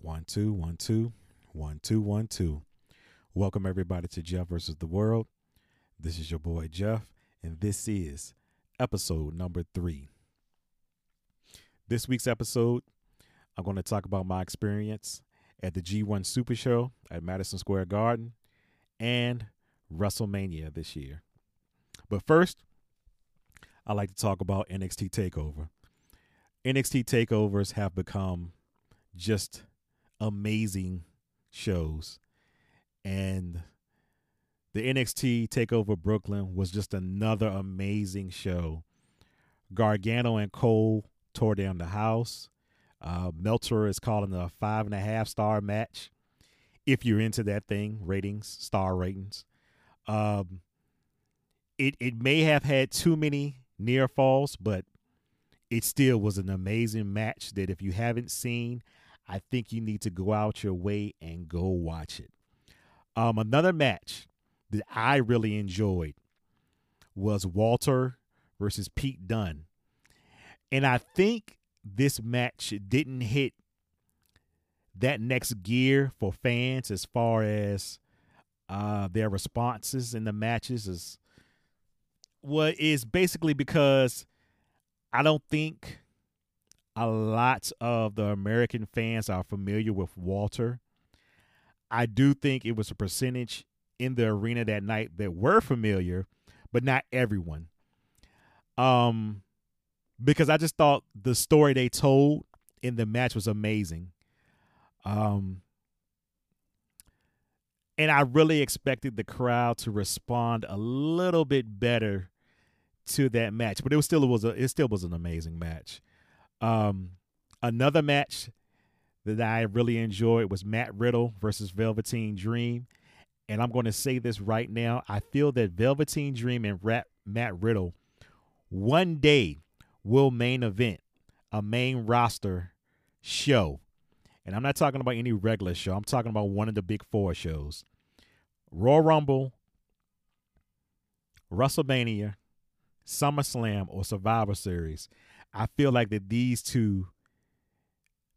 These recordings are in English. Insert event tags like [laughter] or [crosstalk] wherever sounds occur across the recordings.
One, two, one, two, one, two, one, two. Welcome everybody to Jeff versus the World. This is your boy Jeff, and this is episode number three. This week's episode, I'm going to talk about my experience at the G1 Super Show at Madison Square Garden and WrestleMania this year. But first, I like to talk about NXT TakeOver. NXT TakeOvers have become just amazing shows. And the NXT TakeOver Brooklyn was just another amazing show. Gargano and Cole tore down the house. Uh, Meltzer is calling a five and a half star match. If you're into that thing, ratings, star ratings. Um, it it may have had too many near falls, but it still was an amazing match that if you haven't seen, I think you need to go out your way and go watch it. Um, another match that I really enjoyed was Walter versus Pete Dunne. And I think this match didn't hit that next gear for fans as far as uh, their responses in the matches is what is basically because I don't think a lot of the American fans are familiar with Walter. I do think it was a percentage in the arena that night that were familiar, but not everyone. Um because I just thought the story they told in the match was amazing. Um and I really expected the crowd to respond a little bit better to that match, but it was still it was a, it still was an amazing match. Um, another match that I really enjoyed was Matt Riddle versus Velveteen Dream, and I'm going to say this right now: I feel that Velveteen Dream and Matt Riddle one day will main event a main roster show. And I'm not talking about any regular show. I'm talking about one of the big four shows. Royal Rumble, WrestleMania, SummerSlam, or Survivor Series. I feel like that these two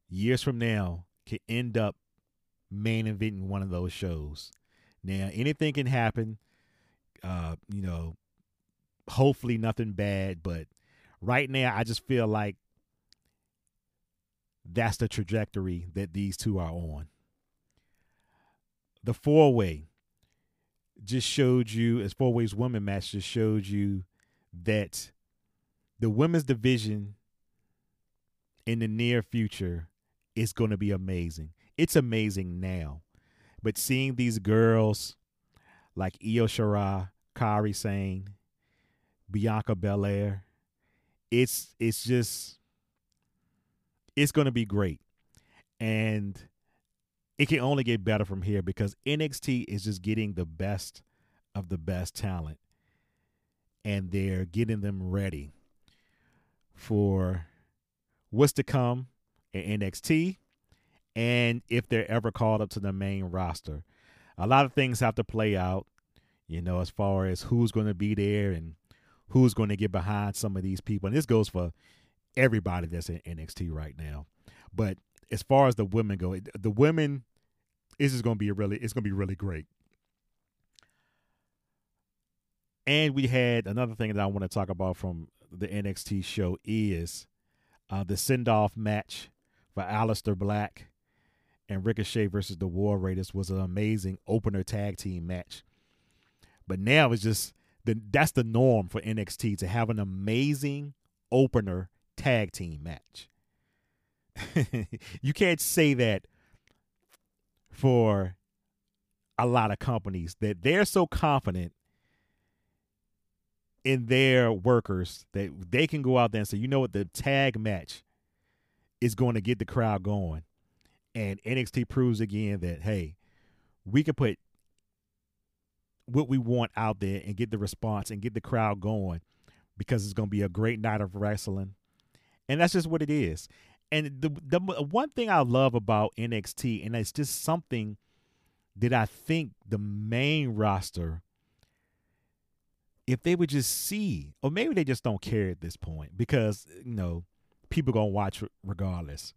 years from now can end up main eventing one of those shows. Now, anything can happen. Uh, you know, hopefully nothing bad, but right now I just feel like that's the trajectory that these two are on. The four way just showed you, as four ways women match just showed you that the women's division in the near future is going to be amazing. It's amazing now. But seeing these girls like Io Shirai, Kairi Sane, Bianca Belair, it's it's just it's going to be great. And it can only get better from here because NXT is just getting the best of the best talent and they're getting them ready for what's to come in NXT and if they're ever called up to the main roster. A lot of things have to play out, you know, as far as who's going to be there and who's going to get behind some of these people. And this goes for everybody that's in NXT right now. But as far as the women go, the women this is going to be really it's going to be really great. And we had another thing that I want to talk about from the NXT show is uh, the send off match for Aleister Black and Ricochet versus the War Raiders was an amazing opener tag team match. But now it's just the that's the norm for NXT to have an amazing opener tag team match. [laughs] you can't say that for a lot of companies that they're so confident in their workers that they can go out there and say, you know what, the tag match is going to get the crowd going. And NXT proves again that, hey, we can put what we want out there and get the response and get the crowd going because it's going to be a great night of wrestling. And that's just what it is. And the the one thing I love about NXT and it's just something that I think the main roster if they would just see, or maybe they just don't care at this point because you know people gonna watch regardless.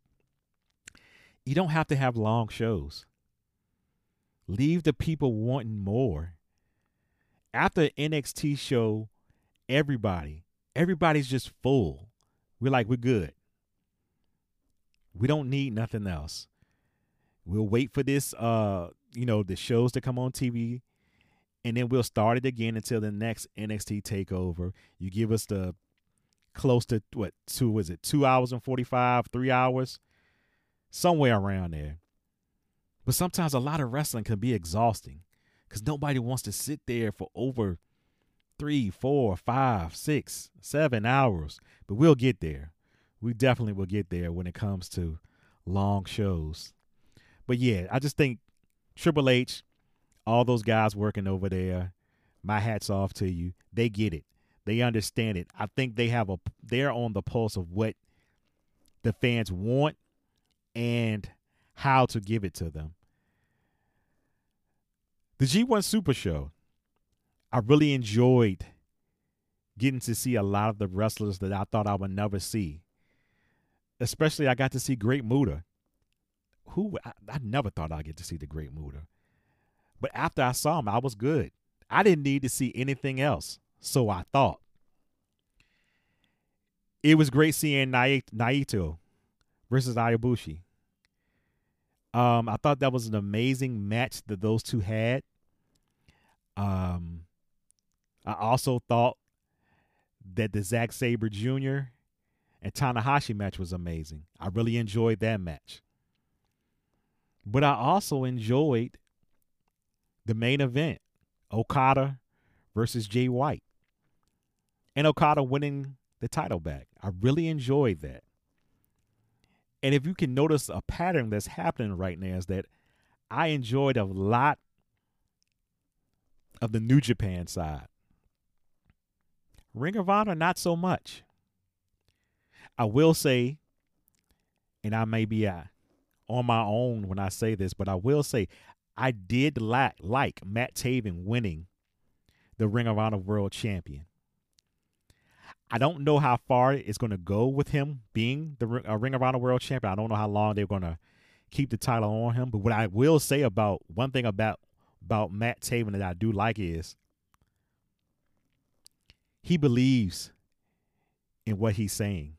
You don't have to have long shows. Leave the people wanting more. After NXT show, everybody, everybody's just full. We're like, we're good. We don't need nothing else. We'll wait for this uh, you know, the shows to come on TV and then we'll start it again until the next NXT takeover. You give us the close to what two was it two hours and 45 three hours? Somewhere around there. But sometimes a lot of wrestling can be exhausting because nobody wants to sit there for over three four five six seven hours. But we'll get there. We definitely will get there when it comes to long shows. But yeah i just think triple h all those guys working over there my hats off to you they get it they understand it. I think they have a they're on the pulse of what the fans want and how to give it to them. The G1 Super Show. I really enjoyed getting to see a lot of the wrestlers that I thought I would never see. Especially I got to see Great Muta. Who I, I never thought I'd get to see the Great Muta. But after I saw him, I was good. I didn't need to see anything else. So I thought. It was great seeing Naito versus Ibushi. Um, I thought that was an amazing match that those two had. Um, I also thought that the Zack Sabre Jr. and Tanahashi match was amazing. I really enjoyed that match. But I also enjoyed the main event Okada versus Jay White and Okada winning the title back. I really enjoyed that. And if you can notice a pattern that's happening right now is that I enjoyed a lot of the New Japan side. Ring of Honor, not so much. I will say, and I may be uh, on my own when I say this, but I will say I did like, like Matt Taven winning the Ring of Honor World Champion. I don't know how far it's going to go with him being the uh, Ring of Honor World Champion. I don't know how long they're going to keep the title on him. But what I will say about one thing about about Matt Taven that I do like is he believes in what he's saying.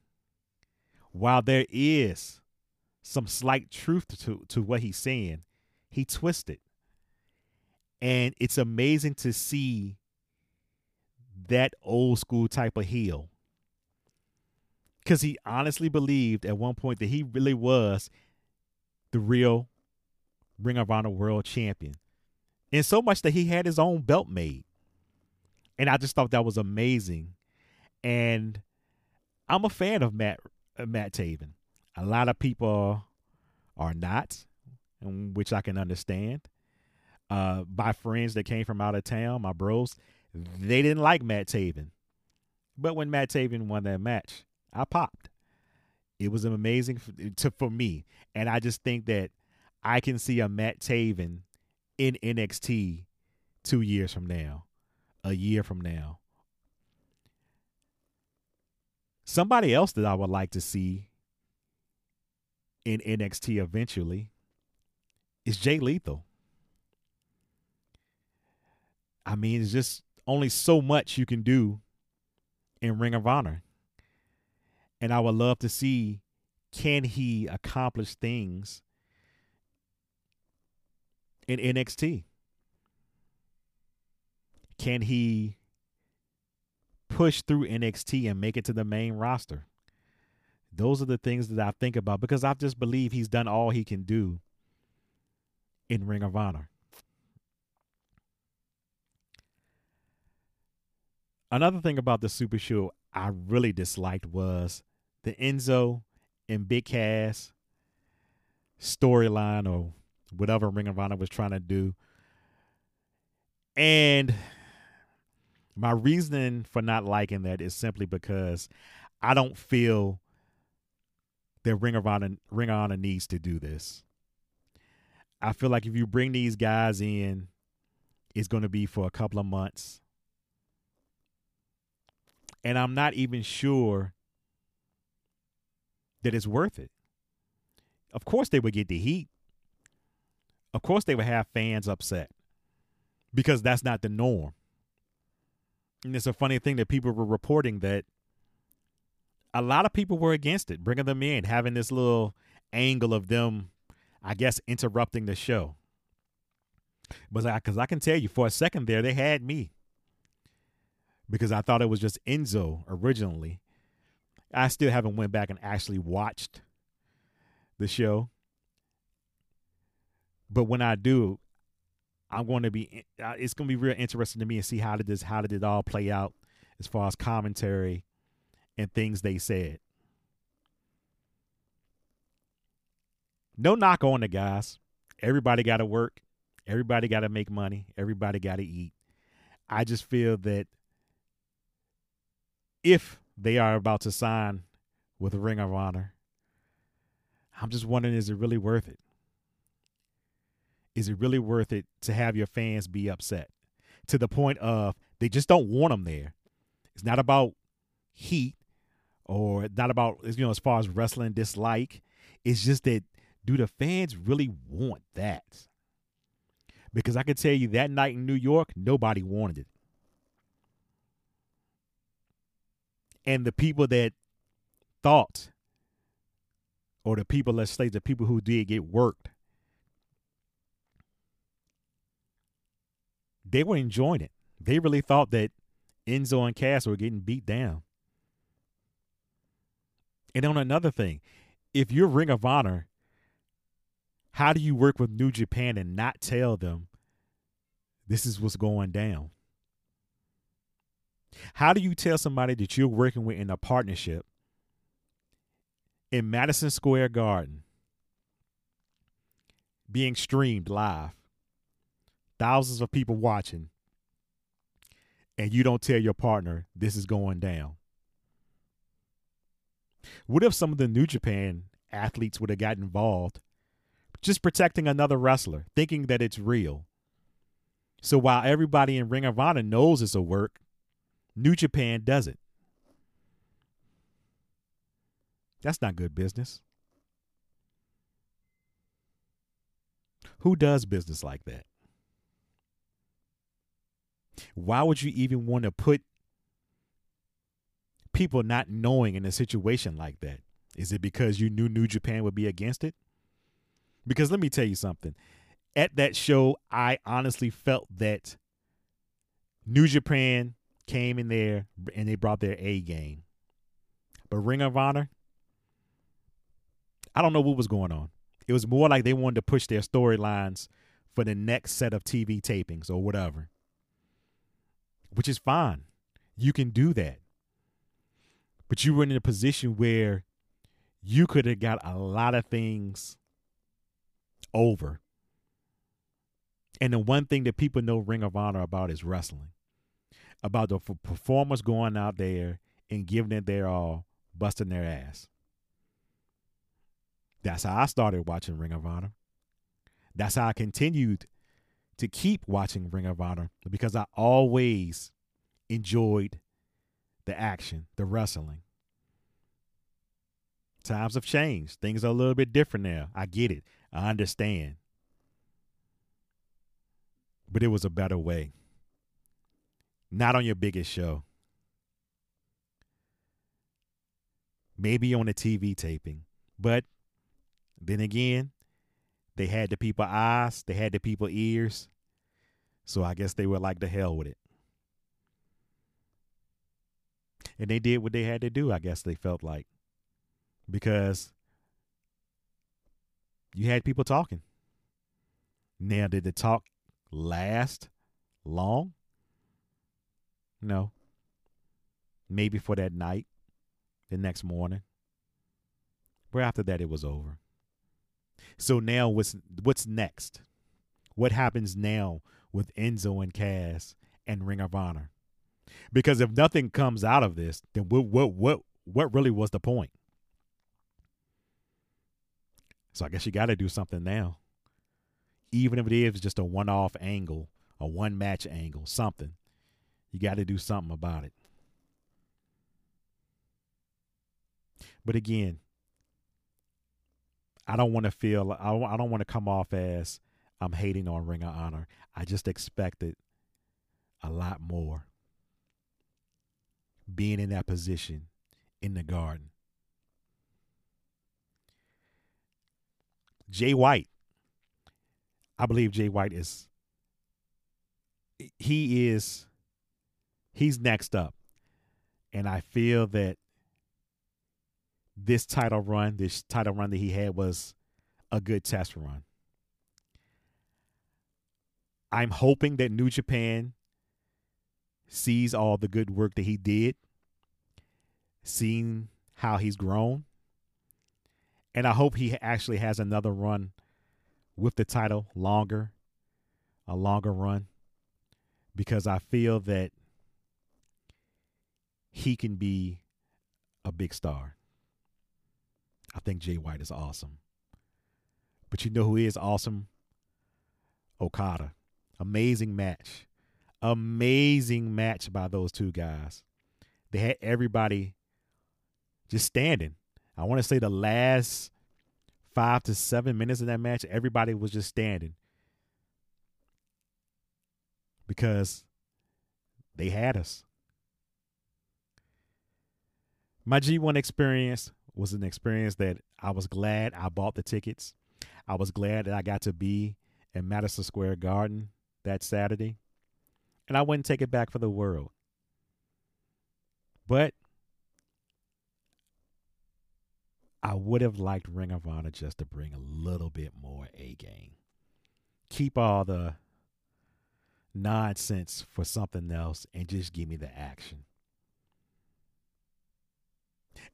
While there is some slight truth to, to what he's saying, he twisted. And it's amazing to see that old school type of heel. Because he honestly believed at one point that he really was the real Ring of Honor World Champion. And so much that he had his own belt made. And I just thought that was amazing. And I'm a fan of Matt uh, Matt Taven. A lot of people are not, which I can understand. Uh, friends that came from out of town, my bros, they didn't like Matt Taven. But when Matt Taven won that match, I popped. It was amazing to, for me. And I just think that I can see a Matt Taven in NXT two years from now, a year from now. Somebody else that I would like to see in NXT eventually is Jay Lethal. I mean, it's just only so much you can do in Ring of Honor. And I would love to see can he accomplish things in NXT? Can he push through NXT and make it to the main roster? Those are the things that I think about because I just believe he's done all he can do in Ring of Honor. Another thing about the Super Show I really disliked was the Enzo and Big Cass storyline or whatever Ring of Honor was trying to do. And my reasoning for not liking that is simply because I don't feel that Ring of Honor Ring of Honor needs to do this. I feel like if you bring these guys in, it's going to be for a couple of months and I'm not even sure that it's worth it. of course they would get the heat. Of course they would have fans upset because that's not the norm. And it's a funny thing that people were reporting that a lot of people were against it, bringing them in, having this little angle of them, I guess, interrupting the show. But because I can tell you, for a second there, they had me because I thought it was just Enzo originally. I still haven't went back and actually watched the show, but when I do, I'm going to be. Uh, it's going to be real interesting to me and see how did this, how did it all play out as far as commentary and things they said. No knock on the guys. Everybody got to work. Everybody got to make money. Everybody got to eat. I just feel that if they are about to sign with Ring of Honor, I'm just wondering is it really worth it? Is it really worth it to have your fans be upset to the point of they just don't want them there? It's not about heat or not about you know as far as wrestling dislike. It's just that do the fans really want that? Because I can tell you that night in New York, nobody wanted it. And the people that thought, or the people, let's say the people who did get worked, they were enjoying it. They really thought that Enzo and Cass were getting beat down. And on another thing, if you're Ring of Honor how do you work with New Japan and not tell them this is what's going down? How do you tell somebody that you're working with in a partnership in Madison Square Garden being streamed live, thousands of people watching, and you don't tell your partner this is going down? What if some of the New Japan athletes would have got involved just protecting another wrestler, thinking that it's real. So while everybody in Ring of Honor knows it's a work, New Japan does it. That's not good business. Who does business like that? Why would you even want to put people not knowing in a situation like that? Is it because you knew New Japan would be against it? Because let me tell you something. At that show, I honestly felt that New Japan came in there and they brought their A game. But Ring of Honor, I don't know what was going on. It was more like they wanted to push their storylines for the next set of TV tapings or whatever, which is fine. You can do that. But you were in a position where you could have got a lot of things over. And the one thing that people know Ring of Honor about is wrestling. About the performers going out there and giving it their all, busting their ass. That's how I started watching Ring of Honor. That's how I continued to keep watching Ring of Honor because I always enjoyed the action, the wrestling. Times have changed. Things are a little bit different now. I get it. I understand. But it was a better way. Not on your biggest show. Maybe on a TV taping. But then again, they had the people eyes, they had the people ears. So I guess they were like the hell with it. And they did what they had to do, I guess they felt like. Because you had people talking. Now, did the talk last long? No. Maybe for that night, the next morning. But after that, it was over. So now, what's what's next? What happens now with Enzo and Cass and Ring of Honor? Because if nothing comes out of this, then what what what what really was the point? So I guess you got to do something now. Even if it is just a one off angle, a one match angle, something. You got to do something about it. But again, I don't want to feel I don't, want to come off as I'm hating on Ring of Honor. I just expected a lot more being in that position in the garden. Jay White. I believe Jay White is he is he's next up. And I feel that this title run, this title run that he had was a good test run. I'm hoping that New Japan sees all the good work that he did, seeing how he's grown. And I hope he actually has another run with the title longer, a longer run, because I feel that he can be a big star. I think Jay White is awesome. But you know who is awesome? Okada. Amazing match. Amazing match by those two guys. They had everybody just standing. I want to say the last five to seven minutes of that match, everybody was just standing because they had us. My G1 experience was an experience that I was glad I bought the tickets. I was glad that I got to be in Madison Square Garden that Saturday. And I wouldn't take it back for the world. But I would have liked Ring of Honor just to bring a little bit more A game. Keep all the nonsense for something else and just give me the action.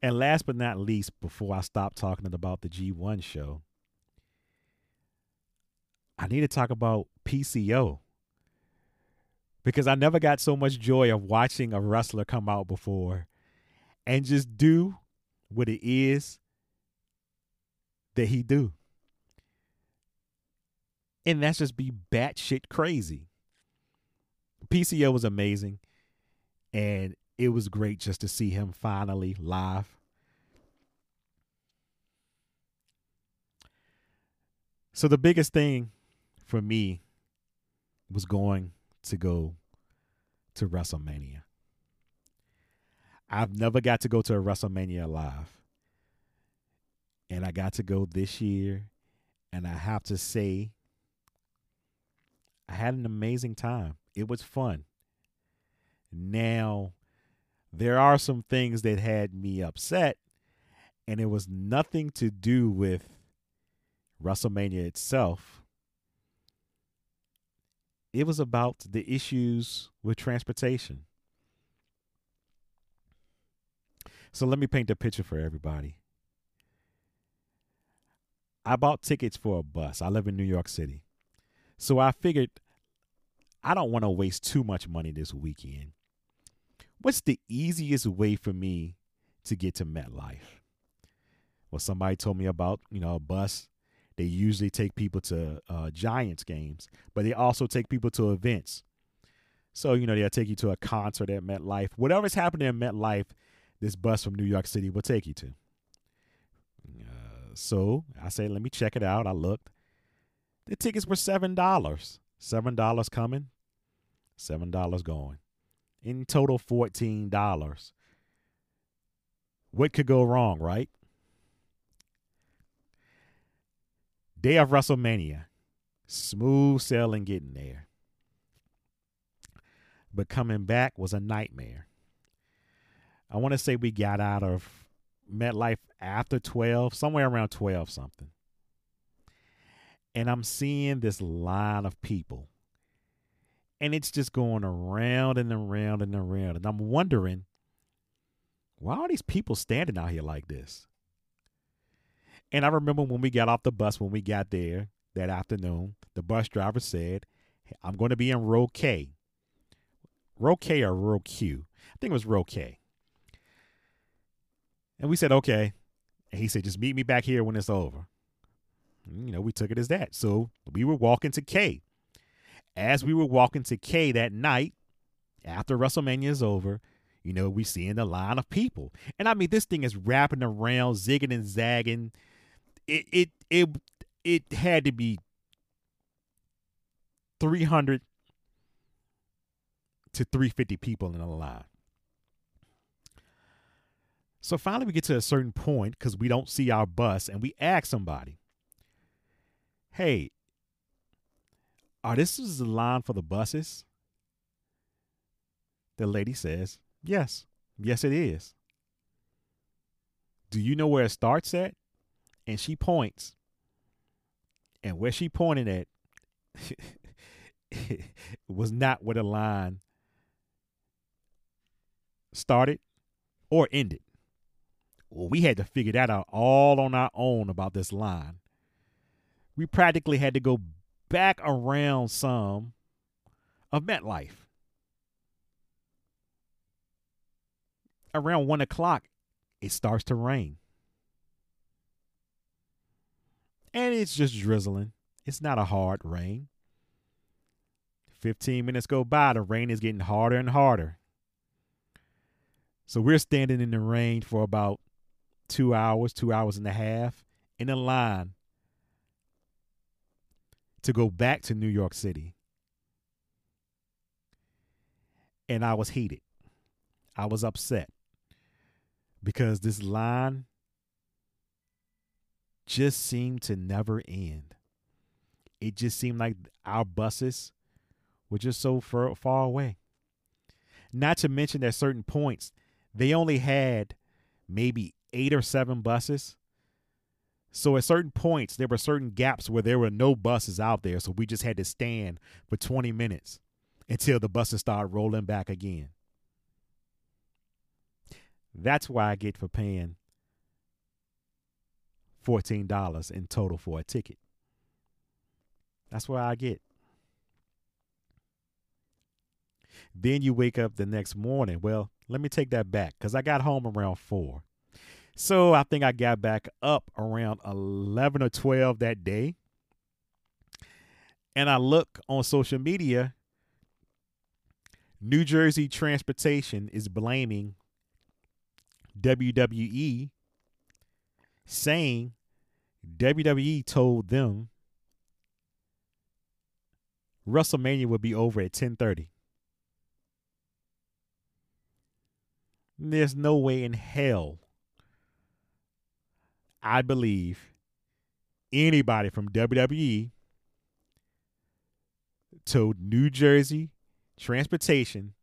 And last but not least, before I stop talking about the G1 show, I need to talk about PCO because I never got so much joy of watching a wrestler come out before and just do what it is that he do. And that's just be batshit crazy. PCO was amazing. And it was great just to see him finally live. So the biggest thing for me was going to go to WrestleMania. I've never got to go to a WrestleMania live. And I got to go this year. And I have to say, I had an amazing time. It was fun. Now, there are some things that had me upset, and it was nothing to do with WrestleMania itself. It was about the issues with transportation. So let me paint a picture for everybody. I bought tickets for a bus. I live in New York City. So I figured I don't want to waste too much money this weekend. What's the easiest way for me to get to MetLife? Well, somebody told me about, you know, a bus. They usually take people to uh, Giants games, but they also take people to events. So, you know, they'll take you to a concert at MetLife. Whatever's happening at MetLife, this bus from New York City will take you to. So I say, let me check it out. I looked. The tickets were $7. $7 coming, $7 going in total $14. What could go wrong, right? Day of WrestleMania. Smooth sailing getting there. But coming back was a nightmare. I want to say we got out of MetLife after 12, somewhere around 12 something. And I'm seeing this line of people and it's just going around and around and around. And I'm wondering, why are these people standing out here like this? And I remember when we got off the bus, when we got there that afternoon, the bus driver said, I'm going to be in row K. Row K or row Q? I think it was row K. And we said, okay. And he said, just meet me back here when it's over. Mm, you know, we took it as that. So we were walking to K as we were walking to K that night, after WrestleMania is over, you know, we seeing the line of people. And I mean, this thing is wrapping around, zigging and zagging. It, it it it had to be 300 to 350 people in the line. So finally, we get to a certain point because we don't see our bus, and we ask somebody, "Hey, are this is the line for the buses?" The lady says, "Yes, yes, it is." Do you know where it starts at? And she points, and where she pointed at [laughs] was not where the line started or ended. Well, we had to figure that out all on our own about this line. We practically had to go back around some of MetLife. Around one o'clock, it starts to rain. And it's just drizzling. It's not a hard rain. 15 minutes go by, the rain is getting harder and harder. So we're standing in the rain for about two hours, two hours and a half in a line to go back to New York City. And I was heated. I was upset because this line just seemed to never end. It just seemed like our buses were just so far, far away. Not to mention at certain points, they only had maybe eight or seven buses. So at certain points, there were certain gaps where there were no buses out there. So we just had to stand for 20 minutes until the buses started rolling back again. That's why I get for paying $14 in total for a ticket. That's what I get. Then you wake up the next morning. Well, let me take that back because I got home around four. So I think I got back up around 11 or 12 that day. And I look on social media. New Jersey Transportation is blaming WWE, saying WWE told them WrestleMania would be over at 10:30. There's no way in hell I believe anybody from WWE told New Jersey Transportation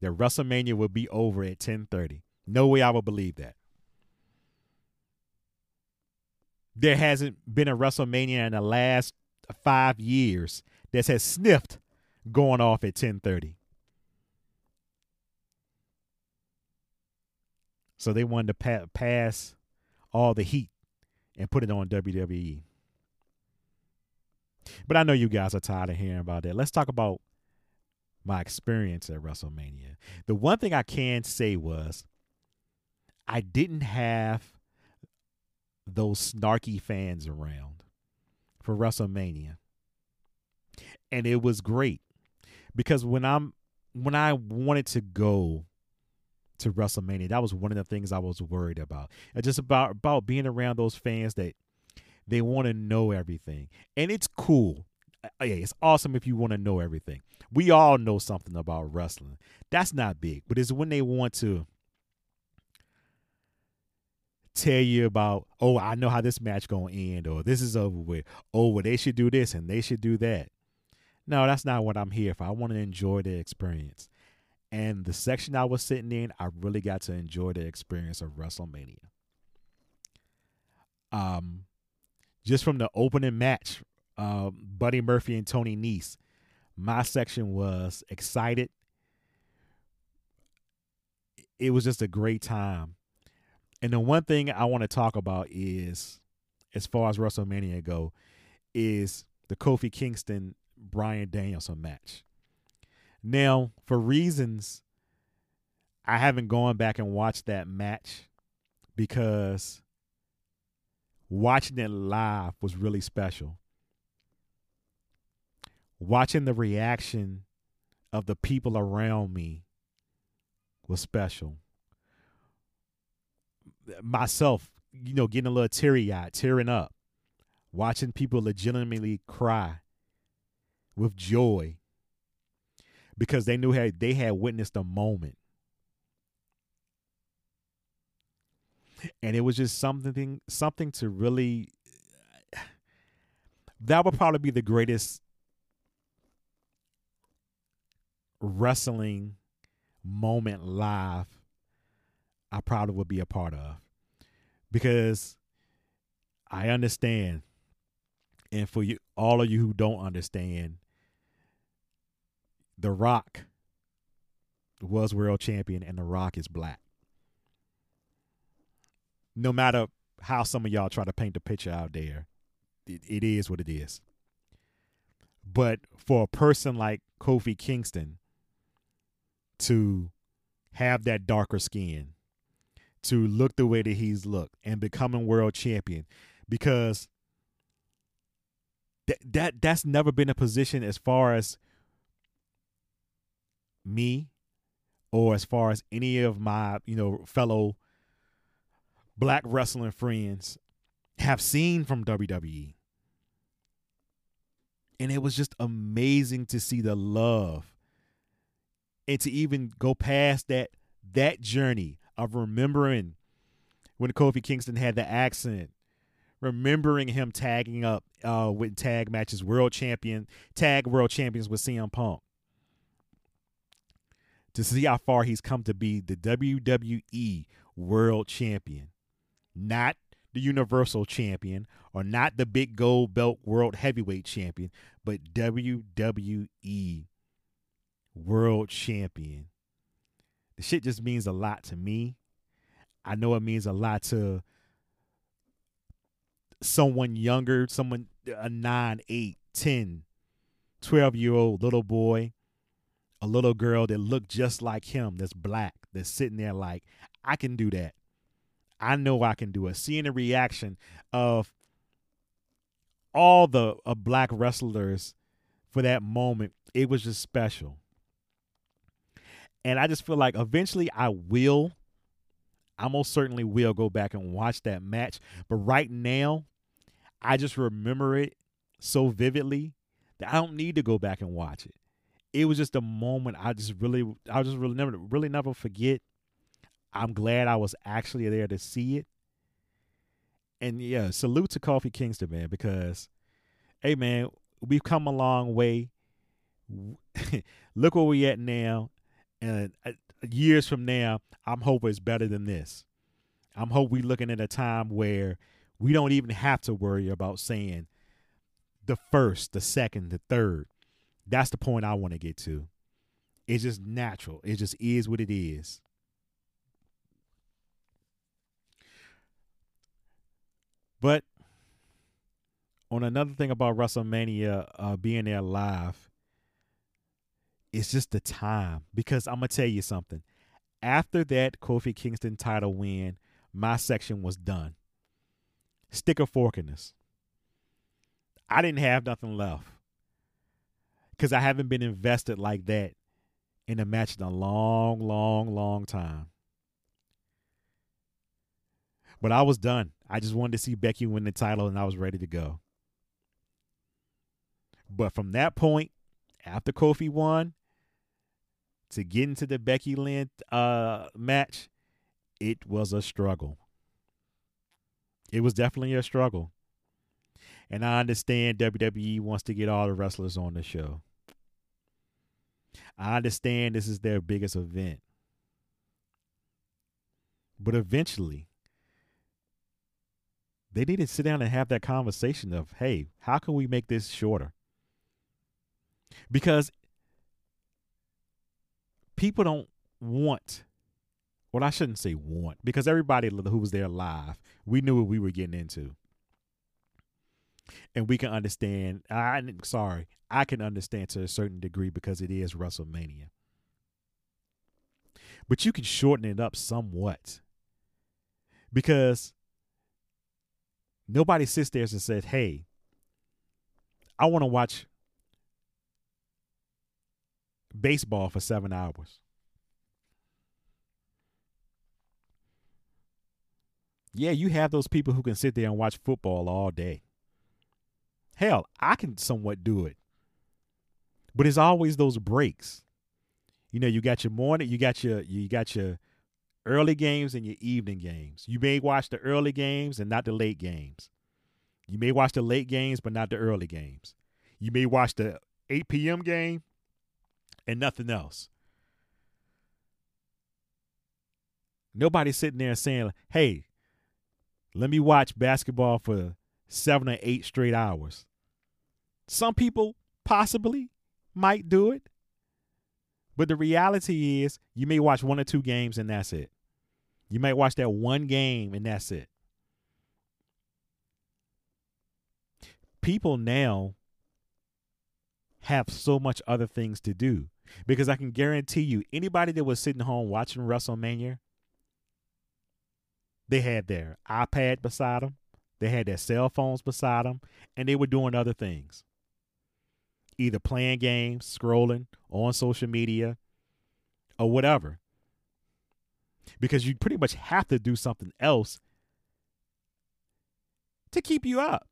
that WrestleMania would be over at 10:30. No way I would believe that. There hasn't been a WrestleMania in the last 5 years that has sniffed going off at 10:30. So they wanted to pa- pass all the heat and put it on WWE. But I know you guys are tired of hearing about that. Let's talk about my experience at WrestleMania. The one thing I can say was I didn't have those snarky fans around for WrestleMania. And it was great because when I'm when I wanted to go to WrestleMania. That was one of the things I was worried about. And just about about being around those fans that they want to know everything. And it's cool. Uh, yeah, it's awesome if you want to know everything. We all know something about wrestling. That's not big, but it's when they want to tell you about, oh, I know how this match gonna end, or this is over with. Oh, well, they should do this and they should do that. No, that's not what I'm here for. I want to enjoy the experience. And the section I was sitting in, I really got to enjoy the experience of WrestleMania. Um, just from the opening match, uh, Buddy Murphy and Tony Nese, my section was excited. It was just a great time. And the one thing I want to talk about is, as far as WrestleMania go, is the Kofi Kingston Bryan Danielson match. Now, for reasons, I haven't gone back and watched that match because watching it live was really special. Watching the reaction of the people around me was special. Myself, you know, getting a little teary eyed, tearing up, watching people legitimately cry with joy because they knew how they had witnessed a moment. And it was just something something to really that would probably be the greatest wrestling moment live I probably would be a part of. Because I understand and for you all of you who don't understand the rock was world champion and the rock is black. No matter how some of y'all try to paint the picture out there it, it is what it is. But for a person like kofi kingston to have that darker skin to look the way that he's looked and becoming world champion because that that that's never been a position as far as me or as far as any of my, you know, fellow black wrestling friends have seen from WWE. And it was just amazing to see the love and to even go past that that journey of remembering when Kofi Kingston had the accent remembering him tagging up uh, with tag matches, world champion, tag world champions with CM Punk. To see how far he's come to be the WWE world champion, not the Universal champion or not the big gold belt world heavyweight champion, but WWE world champion. The shit just means a lot to me. I know it means a lot to someone younger, someone a 9, 8, 10, 12 year old little boy, a little girl that looked just like him, that's black, that's sitting there like, I can do that. I know I can do it. Seeing the reaction of all the uh, black wrestlers for that moment, it was just special. And I just feel like eventually I will I most certainly will go back and watch that match. But right now, I just remember it so vividly that I don't need to go back and watch it. It was just a moment I just really I just really never really never forget. I'm glad I was actually there to see it. And yeah, salute to Kofi Kingston, man, because hey man, we've come a long way. [laughs] Look where we're at now. And uh, years from now, I'm hoping it's better than this. I'm hoping we're looking at a time where we don't even have to worry about saying the first, the second, the third. That's the point I want to get to. It's just natural. It just is what it is. But on another thing about WrestleMania uh, being there live, it's just the time because I'm gonna tell you something. After that Kofi Kingston title win, my section was done. Stick a fork in this. I didn't have nothing left because I haven't been invested like that in a match in a long, long, long time. But I was done. I just wanted to see Becky win the title and I was ready to go. But from that point, after Kofi won, to get into the Becky Lynch uh, match, it was a struggle. It was definitely a struggle. And I understand WWE wants to get all the wrestlers on the show. I understand this is their biggest event. But eventually, they need to sit down and have that conversation of, hey, how can we make this shorter? Because people don't want well i shouldn't say want because everybody who was there live we knew what we were getting into and we can understand I'm sorry i can understand to a certain degree because it is wrestlemania but you can shorten it up somewhat because nobody sits there and says, hey i want to watch baseball for seven hours. Yeah, you have those people who can sit there and watch football all day. Hell, I can somewhat do it. But it's always those breaks. You know, you got your morning, you got your you got your early games and your evening games. You may watch the early games and not the late games. You may watch the late games but not the early games. You may watch the 8 p.m. game and nothing else. Nobody's sitting there saying, "Hey, let me watch basketball for 7 or 8 straight hours." Some people possibly might do it. But the reality is, you may watch one or two games and that's it. You might watch that one game and that's it. People now have so much other things to do because I can guarantee you anybody that was sitting home watching WrestleMania they had their iPad beside them, they had their cell phones beside them, and they were doing other things. Either playing games, scrolling on social media, or whatever. Because you pretty much have to do something else to keep you up.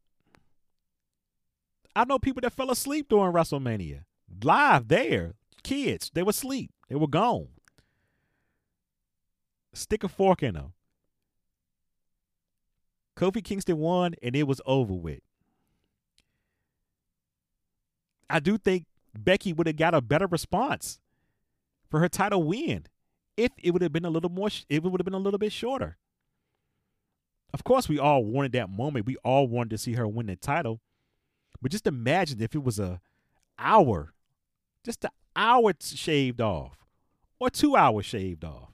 I know people that fell asleep during WrestleMania. Live there. Kids, they were asleep. They were gone. Stick a fork in them. Kofi Kingston won and it was over with. I do think Becky would have got a better response for her title win if it would have been a little more if it would have been a little bit shorter. Of course, we all wanted that moment. We all wanted to see her win the title. But just imagine if it was a hour, just an hour shaved off, or two hours shaved off.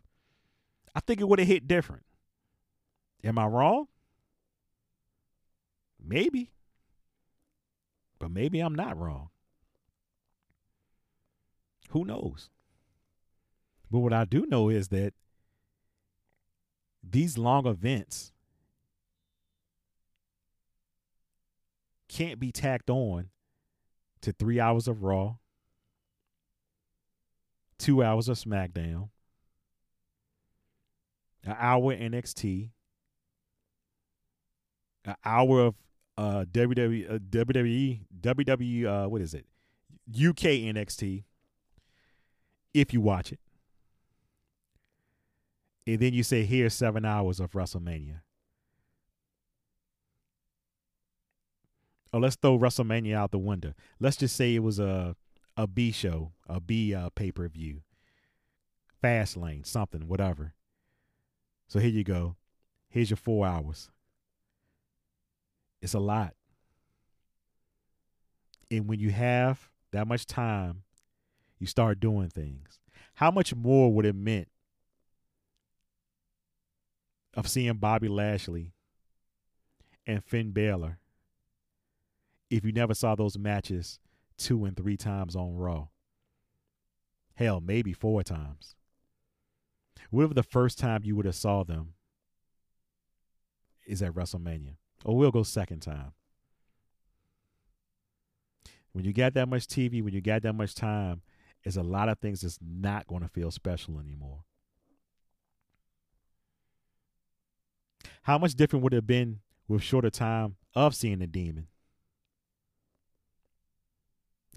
I think it would have hit different. Am I wrong? Maybe. But maybe I'm not wrong. Who knows? But what I do know is that these long events can't be tacked on to three hours of Raw, two hours of SmackDown, an hour NXT, an hour of uh, WWE, uh, WWE, WWE, uh, what is it? UK NXT. If you watch it, and then you say, "Here's seven hours of WrestleMania." Or let's throw WrestleMania out the window. Let's just say it was a a B show, a B uh, pay per view, Fastlane, something, whatever. So here you go. Here's your four hours. It's a lot. And when you have that much time, you start doing things. How much more would it meant of seeing Bobby Lashley and Finn Balor if you never saw those matches two and three times on Raw? Hell, maybe four times. Whatever the first time you would have saw them is at WrestleMania. Or we'll go second time. When you got that much TV, when you got that much time, it's a lot of things that's not going to feel special anymore. How much different would it have been with shorter time of seeing the demon?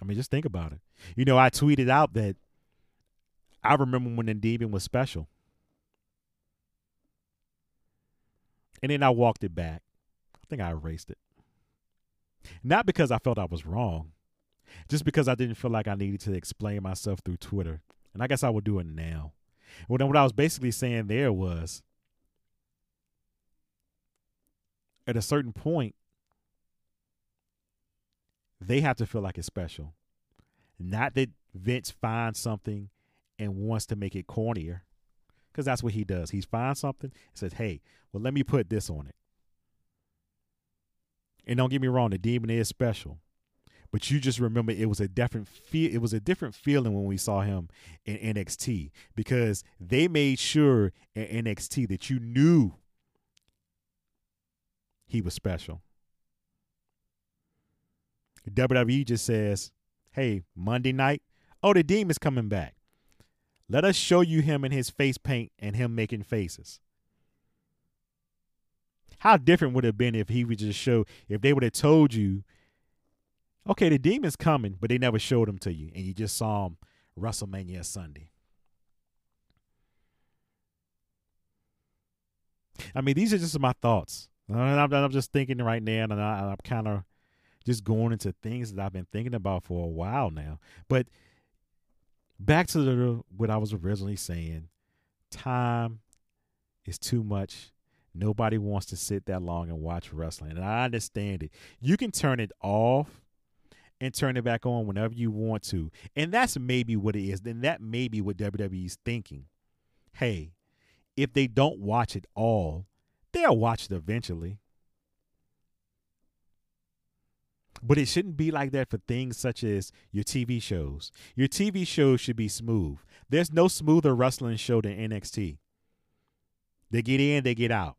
I mean, just think about it. You know, I tweeted out that I remember when the demon was special. And then I walked it back. I think I erased it. Not because I felt I was wrong, just because I didn't feel like I needed to explain myself through Twitter. And I guess I will do it now. What, what I was basically saying there was at a certain point, they have to feel like it's special. Not that Vince finds something and wants to make it cornier, because that's what he does. He finds something and says, hey, well, let me put this on it. And don't get me wrong, the demon is special. But you just remember it was a different feel it was a different feeling when we saw him in NXT because they made sure in NXT that you knew he was special. WWE just says, hey, Monday night, oh, the demon's coming back. Let us show you him in his face paint and him making faces. How different would it have been if he would just show, if they would have told you Okay, the demons coming, but they never showed them to you, and you just saw them WrestleMania Sunday. I mean, these are just my thoughts. I'm, I'm just thinking right now, and I, I'm kind of just going into things that I've been thinking about for a while now. But back to the, what I was originally saying, time is too much. Nobody wants to sit that long and watch wrestling, and I understand it. You can turn it off and turn it back on whenever you want to, and that's maybe what it is. Then that may be what WWE's thinking. Hey, if they don't watch it all, they'll watch it eventually. But it shouldn't be like that for things such as your TV shows. Your TV shows should be smooth. There's no smoother wrestling show than NXT. They get in, they get out.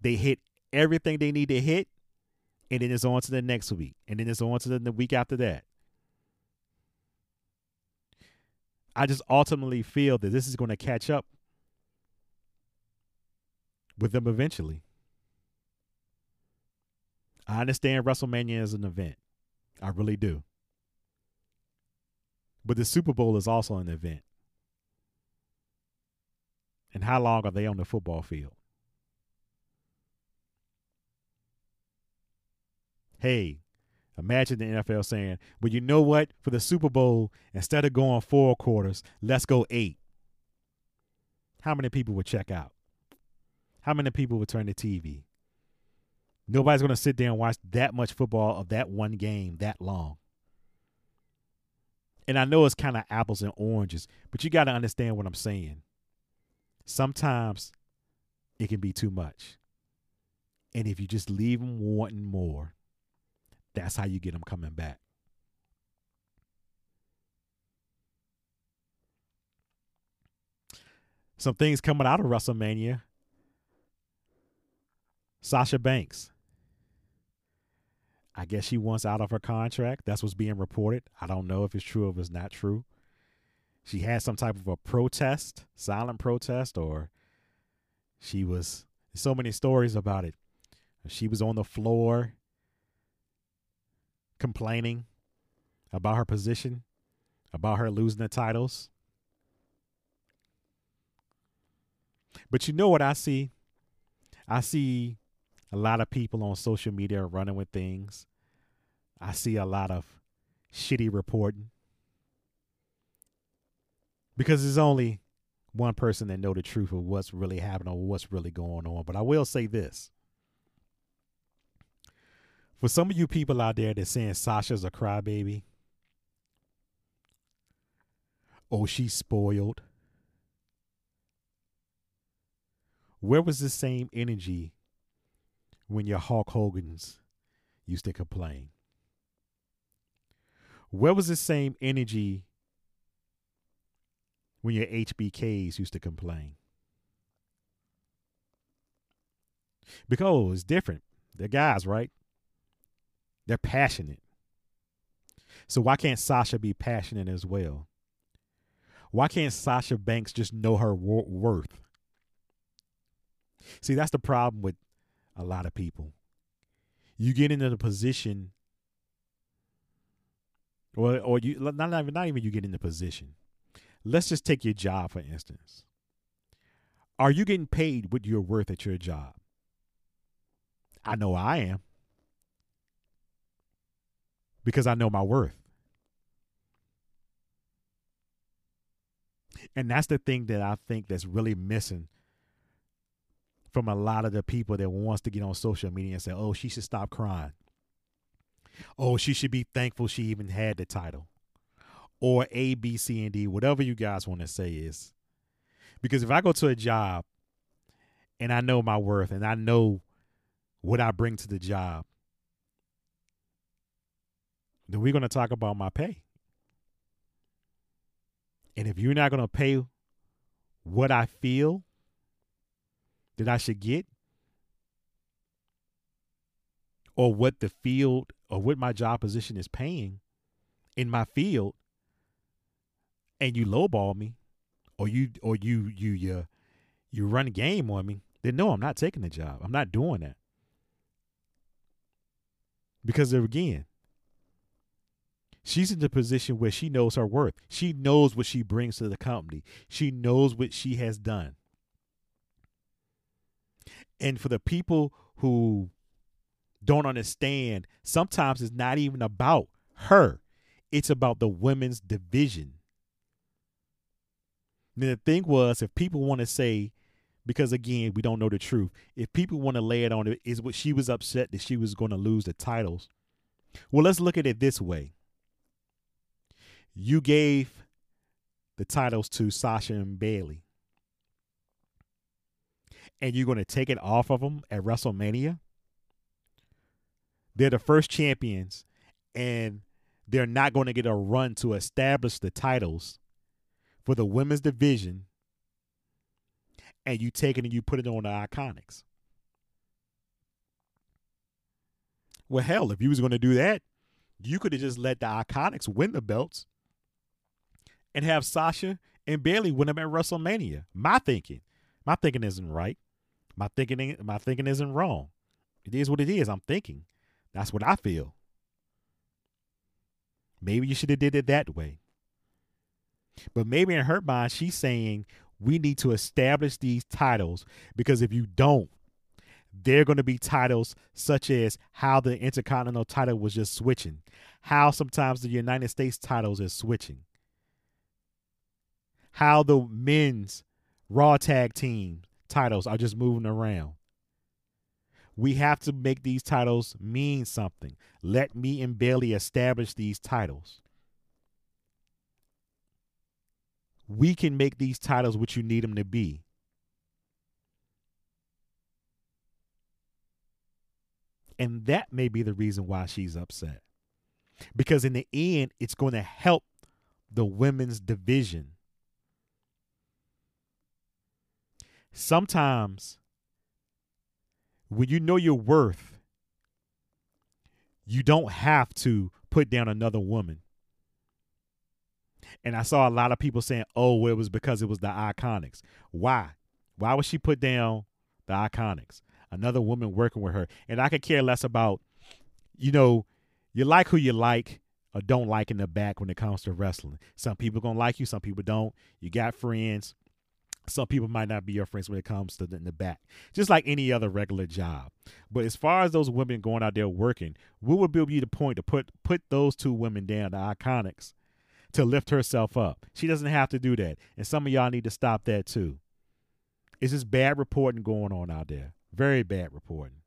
They hit everything they need to hit, and then it's on to the next week, and then it's on to the week after that. I just ultimately feel that this is going to catch up with them eventually. I understand WrestleMania is an event. I really do. But the Super Bowl is also an event. And how long are they on the football field? Hey, imagine the NFL saying, well, you know what? For the Super Bowl, instead of going four quarters, let's go eight. How many people would check out? How many people would turn the TV? Nobody's going to sit there and watch that much football of that one game that long. And I know it's kind of apples and oranges, but you got to understand what I'm saying. Sometimes it can be too much. And if you just leave them wanting more, that's how you get them coming back. Some things coming out of WrestleMania. Sasha Banks I guess she wants out of her contract. That's what's being reported. I don't know if it's true or if it's not true. She had some type of a protest, silent protest, or she was so many stories about it. She was on the floor complaining about her position, about her losing the titles. But you know what I see? I see a lot of people on social media running with things. I see a lot of shitty reporting because there's only one person that know the truth of what's really happening or what's really going on. But I will say this. For some of you people out there that's saying Sasha's a crybaby, oh, she's spoiled. Where was the same energy when your Hulk Hogan's used to complain? Where was the same energy when your HBKs used to complain? Because it's different. They're guys, right? They're passionate. So why can't Sasha be passionate as well? Why can't Sasha Banks just know her worth? See, that's the problem with a lot of people. You get into the position, or or you not even not even you get in the position. Let's just take your job for instance. Are you getting paid what you're worth at your job? I know I am. Because I know my worth. And that's the thing that I think that's really missing from a lot of the people that wants to get on social media and say, "Oh, she should stop crying." Oh, she should be thankful she even had the title. Or A, B, C, and D, whatever you guys want to say is. Because if I go to a job and I know my worth and I know what I bring to the job, then we're going to talk about my pay. And if you're not going to pay what I feel that I should get or what the field or what my job position is paying in my field and you lowball me or you or you you you uh, you run game on me, then no, I'm not taking the job. I'm not doing that. Because again, she's in the position where she knows her worth. She knows what she brings to the company. She knows what she has done. And for the people who don't understand, sometimes it's not even about her, it's about the women's division. And the thing was, if people want to say, because again, we don't know the truth, if people want to lay it on it, is what she was upset that she was going to lose the titles. Well, let's look at it this way. You gave the titles to Sasha and Bayley, and you're going to take it off of them at WrestleMania, they're the first champions and they're not going to get a run to establish the titles for the women's division and you take it and you put it on the IIconics. Well, hell, if you was going to do that, you could have just let the IIconics win the belts and have Sasha and Bayley win them at WrestleMania. My thinking. My thinking isn't right. My thinking my thinking isn't wrong. It is what it is. I'm thinking. That's what I feel. Maybe you should have did it that way. But maybe in her mind, she's saying we need to establish these titles because if you don't, they're going to be titles such as how the Intercontinental title was just switching, how sometimes the United States titles is switching, how the men's Raw tag team titles are just moving around. We have to make these titles mean something. Let me and Bayley establish these titles. We can make these titles what you need them to be. And that may be the reason why she's upset. Because in the end, it's going to help the women's division. Sometimes when you know your worth, you don't have to put down another woman. And I saw a lot of people saying, oh, it was because it was the IIconics. Why? Why would she put down the IIconics? Another woman working with her. And I could care less about, you know, you like who you like or don't like in the back when it comes to wrestling. Some people to like you, some people don't. You got friends some people might not be your friends when it comes to the, in the back, just like any other regular job. But as far as those women going out there working, we would be the point to put put those two women down, the IIconics, to lift herself up. She doesn't have to do that, and some of y'all need to stop that too. It's just bad reporting going on out there, very bad reporting.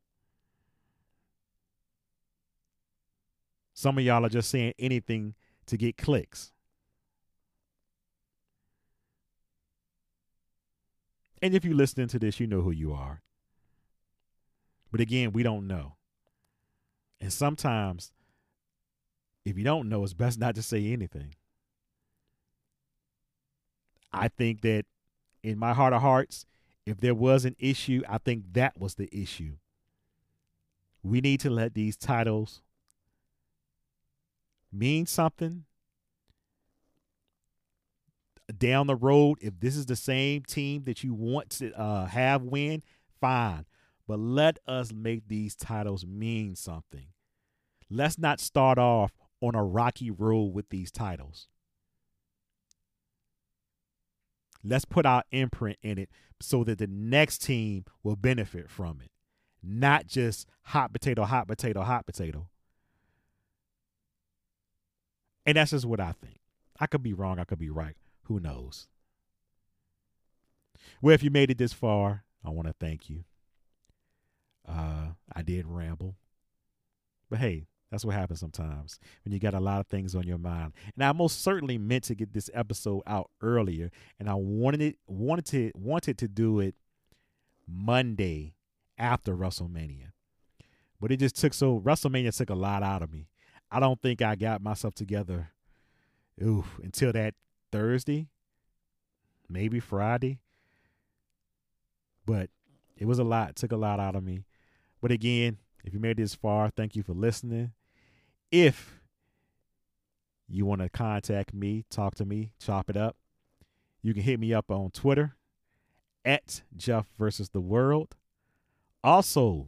Some of y'all are just saying anything to get clicks. And if you're listening to this, you know who you are. But again, we don't know. And sometimes, if you don't know, it's best not to say anything. I think that in my heart of hearts, if there was an issue, I think that was the issue. We need to let these titles mean something down the road, if this is the same team that you want to uh, have win, fine. But let us make these titles mean something. Let's not start off on a rocky road with these titles. Let's put our imprint in it so that the next team will benefit from it, not just hot potato, hot potato, hot potato. And that's just what I think. I could be wrong, I could be right. Who knows? Well, if you made it this far, I want to thank you. Uh, I did ramble. But hey, that's what happens sometimes when you got a lot of things on your mind. And I most certainly meant to get this episode out earlier, and I wanted it wanted to wanted to do it Monday after WrestleMania. But it just took so WrestleMania took a lot out of me. I don't think I got myself together ooh, until that Thursday, maybe Friday. But it was a lot, took a lot out of me. But again, if you made this far, thank you for listening. If you want to contact me, talk to me, chop it up, you can hit me up on Twitter at Jeff versus the world. Also,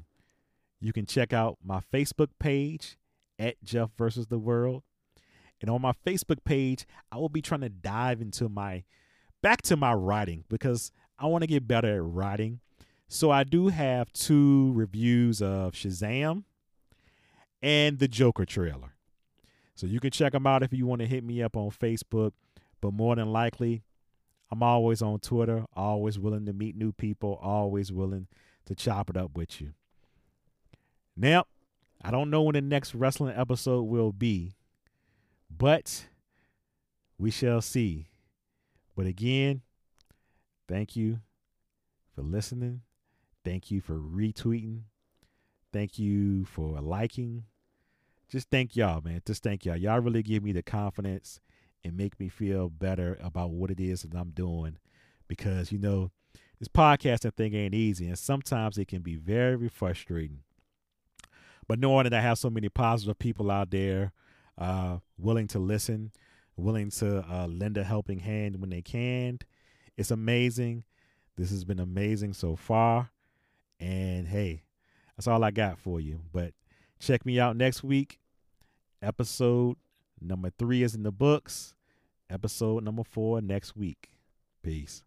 you can check out my Facebook page at Jeff versus the world. And on my Facebook page, I will be trying to dive into my back to my writing because I want to get better at writing. So I do have two reviews of Shazam and the Joker trailer. So you can check them out if you want to hit me up on Facebook. But more than likely, I'm always on Twitter, always willing to meet new people, always willing to chop it up with you. Now, I don't know when the next wrestling episode will be, but we shall see. But again, thank you for listening. Thank you for retweeting. Thank you for liking. Just thank y'all, man. Just thank y'all. Y'all really give me the confidence and make me feel better about what it is that I'm doing because, you know, this podcasting thing ain't easy and sometimes it can be very frustrating. But knowing that I have so many positive people out there uh, willing to listen, willing to uh, lend a helping hand when they can, it's amazing. This has been amazing so far. And hey, that's all I got for you. But check me out next week. Episode number three is in the books. Episode number four next week. Peace.